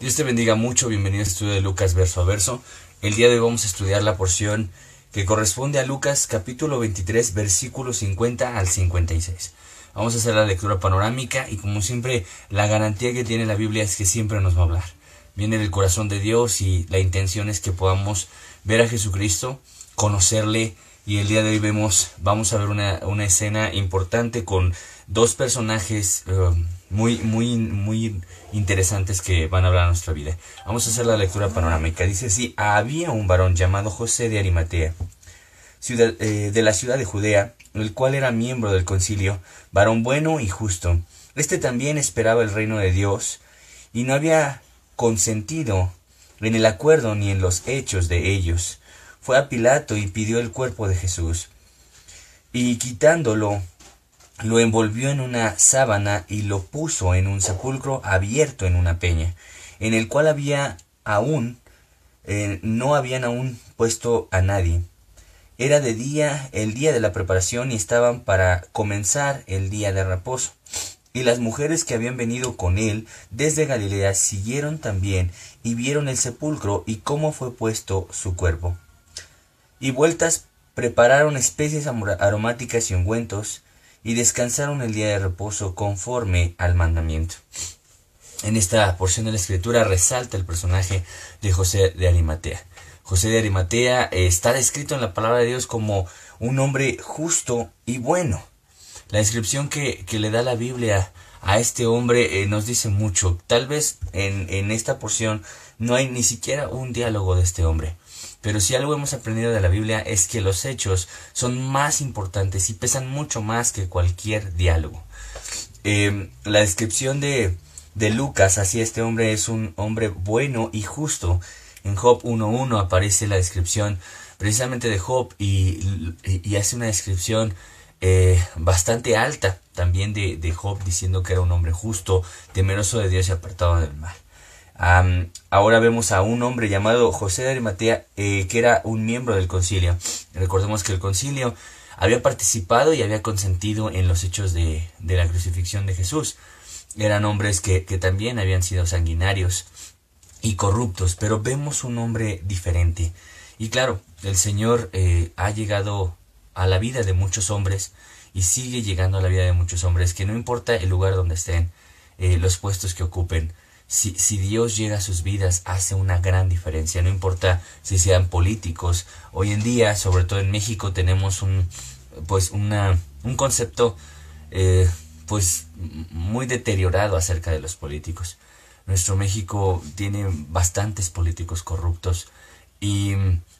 Dios te bendiga mucho, bienvenido al estudio de Lucas verso a verso. El día de hoy vamos a estudiar la porción que corresponde a Lucas capítulo 23 versículo 50 al 56. Vamos a hacer la lectura panorámica y como siempre la garantía que tiene la Biblia es que siempre nos va a hablar. Viene del corazón de Dios y la intención es que podamos ver a Jesucristo, conocerle y el día de hoy vemos, vamos a ver una, una escena importante con dos personajes eh, muy, muy, muy interesantes que van a hablar a nuestra vida. Vamos a hacer la lectura panorámica. Dice así, había un varón llamado José de Arimatea, ciudad, eh, de la ciudad de Judea, el cual era miembro del concilio, varón bueno y justo. Este también esperaba el reino de Dios, y no había consentido en el acuerdo ni en los hechos de ellos. Fue a Pilato y pidió el cuerpo de Jesús. Y quitándolo, lo envolvió en una sábana y lo puso en un sepulcro abierto en una peña, en el cual había aún, eh, no habían aún puesto a nadie. Era de día el día de la preparación y estaban para comenzar el día de reposo. Y las mujeres que habían venido con él desde Galilea siguieron también y vieron el sepulcro y cómo fue puesto su cuerpo. Y vueltas prepararon especies aromáticas y ungüentos, y descansaron el día de reposo conforme al mandamiento. En esta porción de la escritura resalta el personaje de José de Arimatea. José de Arimatea está descrito en la palabra de Dios como un hombre justo y bueno. La descripción que, le da la Biblia a este hombre eh, nos dice mucho. Tal vez en, en esta porción no hay ni siquiera un diálogo de este hombre. Pero si algo hemos aprendido de la Biblia es que los hechos son más importantes y pesan mucho más que cualquier diálogo. Em, la descripción de, de Lucas, así este hombre es un hombre bueno y justo. En Job 1.1 aparece la descripción precisamente de Job y, hace una descripción eh, bastante alta también de Job diciendo que era un hombre justo, temeroso de Dios y apartado del mal ahora vemos a un hombre llamado José de Arimatea, eh, que era un miembro del concilio. Recordemos que el concilio había participado y había consentido en los hechos de, la crucifixión de Jesús. Eran hombres que, que, también habían sido sanguinarios y corruptos, pero vemos un hombre diferente. Y claro, el Señor eh, ha llegado a la vida de muchos hombres y sigue llegando a la vida de muchos hombres, que no importa el lugar donde estén, eh, los puestos que ocupen, si, si Dios llega a sus vidas, hace una gran diferencia. No importa si sean políticos. Hoy en día, sobre todo en México, tenemos un, pues una, un concepto eh, pues muy deteriorado acerca de los políticos. Nuestro México tiene bastantes políticos corruptos y,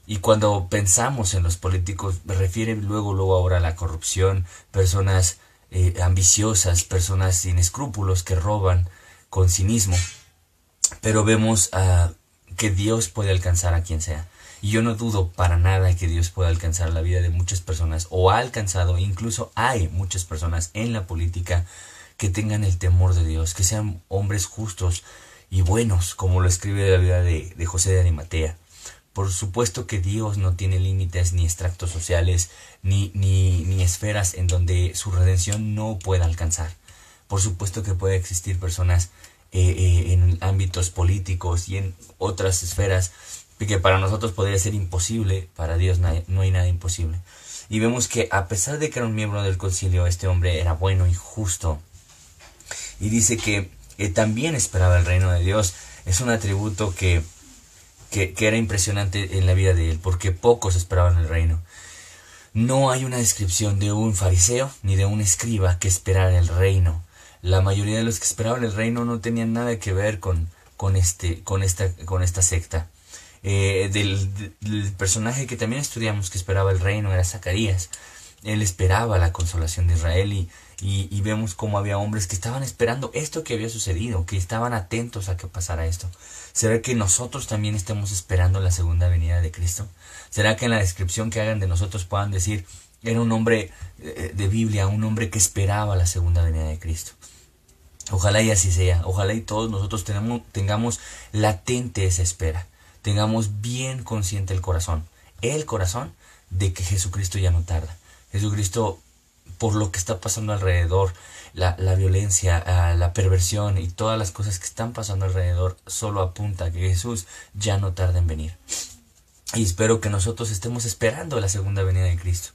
y cuando pensamos en los políticos me refiere luego luego ahora a la corrupción, personas eh, ambiciosas, personas sin escrúpulos que roban con cinismo pero vemos uh, que Dios puede alcanzar a quien sea. Y yo no dudo para nada que Dios pueda alcanzar la vida de muchas personas, o ha alcanzado, incluso hay muchas personas en la política que tengan el temor de Dios, que sean hombres justos y buenos, como lo escribe la vida de, de José de Arimatea. Por supuesto que Dios no tiene límites ni extractos sociales, ni, ni, ni esferas en donde su redención no pueda alcanzar. Por supuesto que puede existir personas eh, eh, en ámbitos políticos y en otras esferas que para nosotros podría ser imposible, para Dios no hay nada imposible. Y vemos que a pesar de que era un miembro del concilio, este hombre era bueno y justo. Y dice que también esperaba el reino de Dios. Es un atributo que, que, que, era impresionante en la vida de él, porque pocos esperaban el reino. No hay una descripción de un fariseo ni de un escriba que esperara el reino la mayoría de los que esperaban el reino no tenían nada que ver con, con, este, con, esta, con esta secta. Eh, del, personaje que también estudiamos que esperaba el reino era Zacarías. Él esperaba la consolación de Israel y, y, vemos cómo había hombres que estaban esperando esto que había sucedido, que estaban atentos a que pasara esto. ¿Será que nosotros también estemos esperando la segunda venida de Cristo? ¿Será que en la descripción que hagan de nosotros puedan decir, era un hombre eh, de Biblia, un hombre que esperaba la segunda venida de Cristo? Ojalá y así sea. Ojalá y todos nosotros tengamos latente esa espera. Tengamos bien consciente el corazón. El corazón de que Jesucristo ya no tarda. Jesucristo por lo que está pasando alrededor, la, la violencia, ah, la perversión y todas las cosas que están pasando alrededor, solo apunta a que Jesús ya no tarda en venir. Y espero que nosotros estemos esperando la segunda venida de Cristo.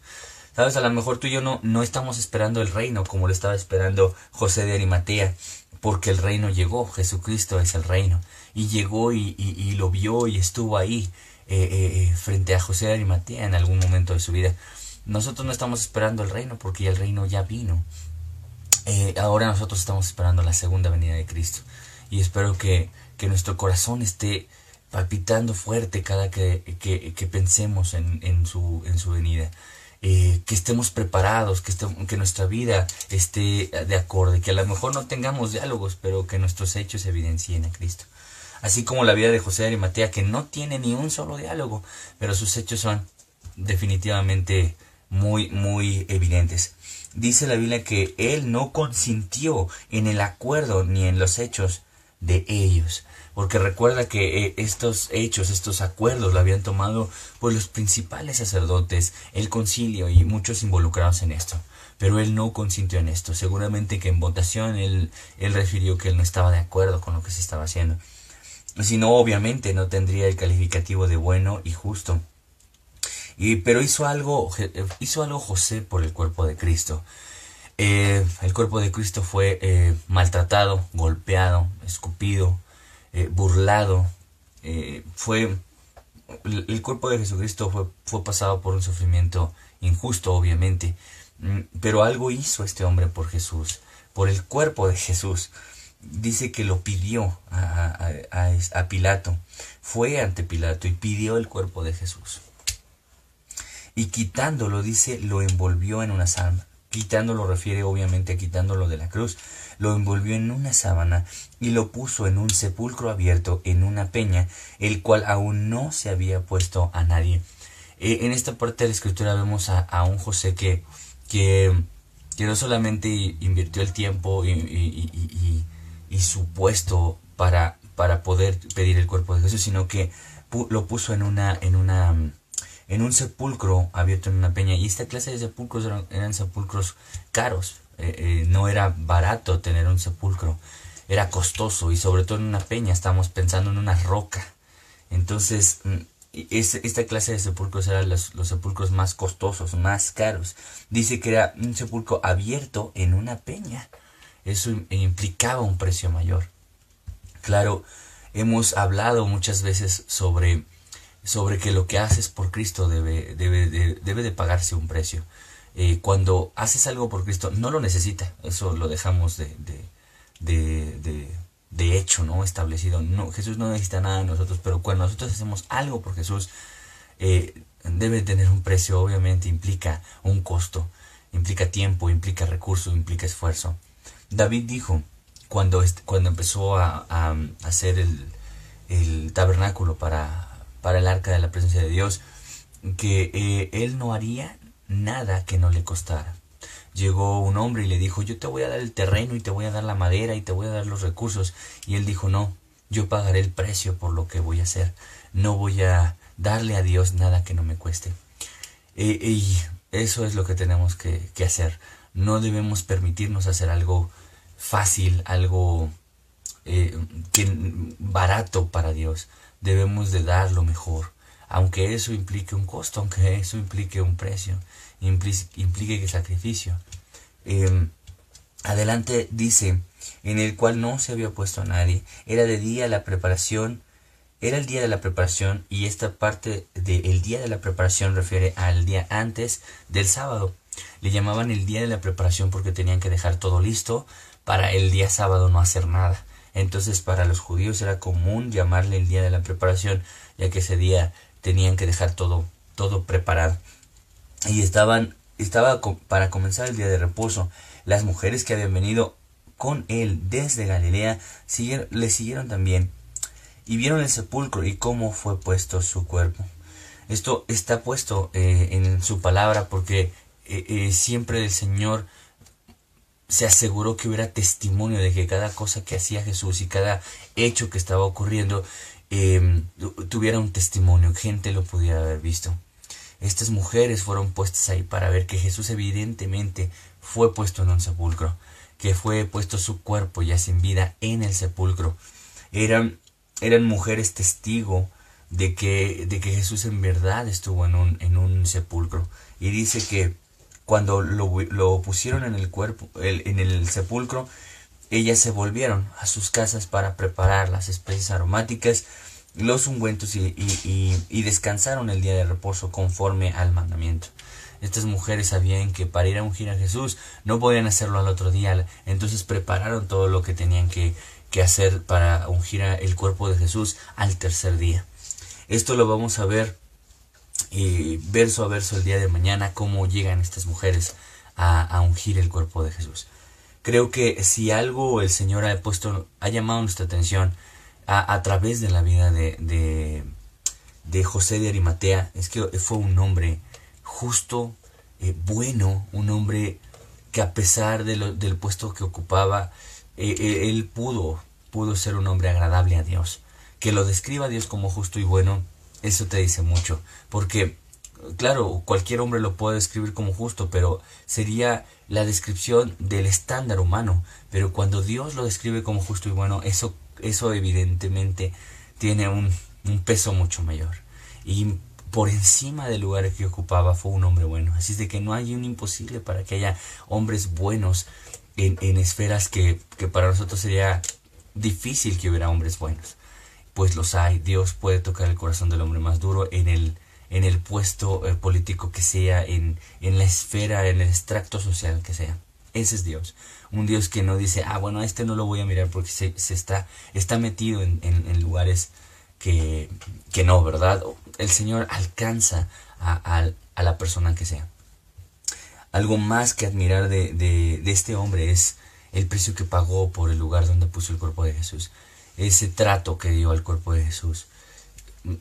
Sabes, a lo mejor tú y yo no, no estamos esperando el reino como lo estaba esperando José de Arimatea, porque el reino llegó, Jesucristo es el reino, y llegó y, y, lo vio y estuvo ahí eh, eh, eh, frente a José de Arimatea en algún momento de su vida. Nosotros no estamos esperando el reino porque el reino ya vino. ahora nosotros estamos esperando la segunda venida de Cristo. Y espero que, que nuestro corazón esté palpitando fuerte cada que, que, pensemos en, en, su, en su venida. Eh, que estemos preparados, que, que nuestra vida esté de acorde, que a lo mejor no tengamos diálogos, pero que nuestros hechos evidencien a Cristo. Así como la vida de José de Arimatea, que no tiene ni un solo diálogo, pero sus hechos son definitivamente muy, muy evidentes. Dice la Biblia que él no consintió en el acuerdo ni en los hechos de ellos porque recuerda que eh, estos hechos, estos acuerdos lo habían tomado por los principales sacerdotes, el concilio y muchos involucrados en esto. Pero él no consintió en esto. Seguramente que en votación él, él refirió que él no estaba de acuerdo con lo que se estaba haciendo. Si no, obviamente no tendría el calificativo de bueno y justo. Y, pero hizo algo, hizo algo José por el cuerpo de Cristo. Eh, el cuerpo de Cristo fue eh, maltratado, golpeado, escupido, eh, burlado, fue el cuerpo de Jesucristo fue, fue pasado por un sufrimiento injusto, obviamente, mm, pero algo hizo este hombre por Jesús, por el cuerpo de Jesús. Dice que lo pidió a, a, Pilato, fue ante Pilato y pidió el cuerpo de Jesús. Y quitándolo, dice, lo envolvió en una sábana. Quitándolo refiere obviamente a quitándolo de la cruz lo envolvió en una sábana y lo puso en un sepulcro abierto en una peña, el cual aún no se había puesto a nadie. Eh, en esta parte de la escritura vemos a, un José que, que, que, no solamente invirtió el tiempo y, y, y, su puesto para, para poder pedir el cuerpo de Jesús, sino que lo puso en una, en una en un sepulcro abierto en una peña. Y esta clase de sepulcros eran sepulcros caros. Eh, eh, no era barato tener un sepulcro, era costoso y sobre todo en una peña, estamos pensando en una roca. Entonces, mm, esta clase de sepulcros eran los, sepulcros más costosos, más caros. Dice que era un sepulcro abierto en una peña. Eso implicaba un precio mayor. Claro, hemos hablado muchas veces sobre, sobre que lo que haces por Cristo debe, debe, debe de pagarse un precio. Eh, cuando haces algo por Cristo, no lo necesita, eso lo dejamos de, de, de, de, hecho, ¿no? Establecido. No, Jesús no necesita nada de nosotros, pero cuando nosotros hacemos algo por Jesús, eh, debe tener un precio, obviamente, implica un costo, implica tiempo, implica recurso, implica esfuerzo. David dijo, cuando, cuando empezó a, hacer el tabernáculo para, para el arca de la presencia de Dios, que eh, él no haría nada que no le costara. Llegó un hombre y le dijo, yo te voy a dar el terreno y te voy a dar la madera y te voy a dar los recursos. Y él dijo, no, yo pagaré el precio por lo que voy a hacer. No voy a darle a Dios nada que no me cueste. E, y eso es lo que tenemos que, hacer. No debemos permitirnos hacer algo fácil, algo eh, barato para Dios. Debemos de dar lo mejor aunque eso implique un costo, aunque eso implique un precio, implique, que sacrificio. Em, adelante dice, en el cual no se había puesto a nadie, era de día la preparación, era el día de la preparación y esta parte del día de la preparación refiere al día antes del sábado. Le llamaban el día de la preparación porque tenían que dejar todo listo para el día sábado no hacer nada. Entonces para los judíos era común llamarle el día de la preparación, ya que ese día tenían que dejar todo, todo preparado. Y estaban, estaba para comenzar el día de reposo. Las mujeres que habían venido con él desde Galilea le siguieron también y vieron el sepulcro y cómo fue puesto su cuerpo. Esto está puesto eh, en su palabra porque eh, eh, siempre el Señor se aseguró que hubiera testimonio de que cada cosa que hacía Jesús y cada hecho que estaba ocurriendo Em, tuviera un testimonio, gente lo pudiera haber visto. Estas mujeres fueron puestas ahí para ver que Jesús evidentemente fue puesto en un sepulcro, que fue puesto su cuerpo ya sin vida en el sepulcro. Eran, eran mujeres testigo de que, de que Jesús en verdad estuvo en un, en un sepulcro. Y dice que cuando lo, pusieron en el cuerpo, en el sepulcro, ellas se volvieron a sus casas para preparar las especies aromáticas, los ungüentos y, y, descansaron el día de reposo conforme al mandamiento. Estas mujeres sabían que para ir a ungir a Jesús no podían hacerlo al otro día, entonces prepararon todo lo que tenían que, que hacer para ungir el cuerpo de Jesús al tercer día. Esto lo vamos a ver eh, verso a verso el día de mañana, cómo llegan estas mujeres a, ungir el cuerpo de Jesús. Creo que si algo el Señor ha puesto, ha llamado nuestra atención a, través de la vida de, de, José de Arimatea, es que fue un hombre justo, eh, bueno, un hombre que a pesar del puesto que ocupaba, eh, eh, él pudo, pudo ser un hombre agradable a Dios. Que lo describa a Dios como justo y bueno, eso te dice mucho, porque claro, cualquier hombre lo puede describir como justo, pero sería la descripción del estándar humano. Pero cuando Dios lo describe como justo y bueno, eso, eso evidentemente tiene un, peso mucho mayor. Y por encima del lugar que ocupaba fue un hombre bueno. Así es de que no hay un imposible para que haya hombres buenos en, en esferas que, que para nosotros sería difícil que hubiera hombres buenos. Pues los hay. Dios puede tocar el corazón del hombre más duro en el en el puesto eh, político que sea, en, en la esfera, en el extracto social que sea. Ese es Dios. Un Dios que no dice, ah, bueno, a este no lo voy a mirar porque se, se está, está metido en, en, lugares que, que, no, ¿verdad? El Señor alcanza a, a, la persona que sea. Algo más que admirar de, de, de este hombre es el precio que pagó por el lugar donde puso el cuerpo de Jesús. Ese trato que dio al cuerpo de Jesús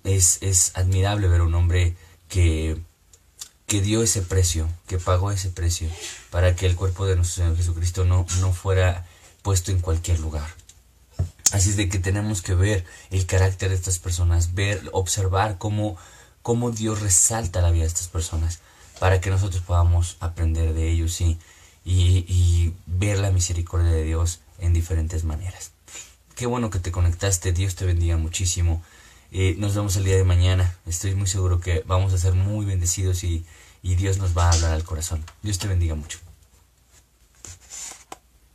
es, es admirable ver a un hombre que, que dio ese precio, que pagó ese precio para que el cuerpo de nuestro Señor Jesucristo no, no fuera puesto en cualquier lugar. Así es de que tenemos que ver el carácter de estas personas, ver, observar cómo, cómo Dios resalta la vida de estas personas, para que nosotros podamos aprender de ellos y, y ver la misericordia de Dios en diferentes maneras. Qué bueno que te conectaste, Dios te bendiga muchísimo. Eh, nos vemos el día de mañana. Estoy muy seguro que vamos a ser muy bendecidos y, y Dios nos va a hablar al corazón. Dios te bendiga mucho.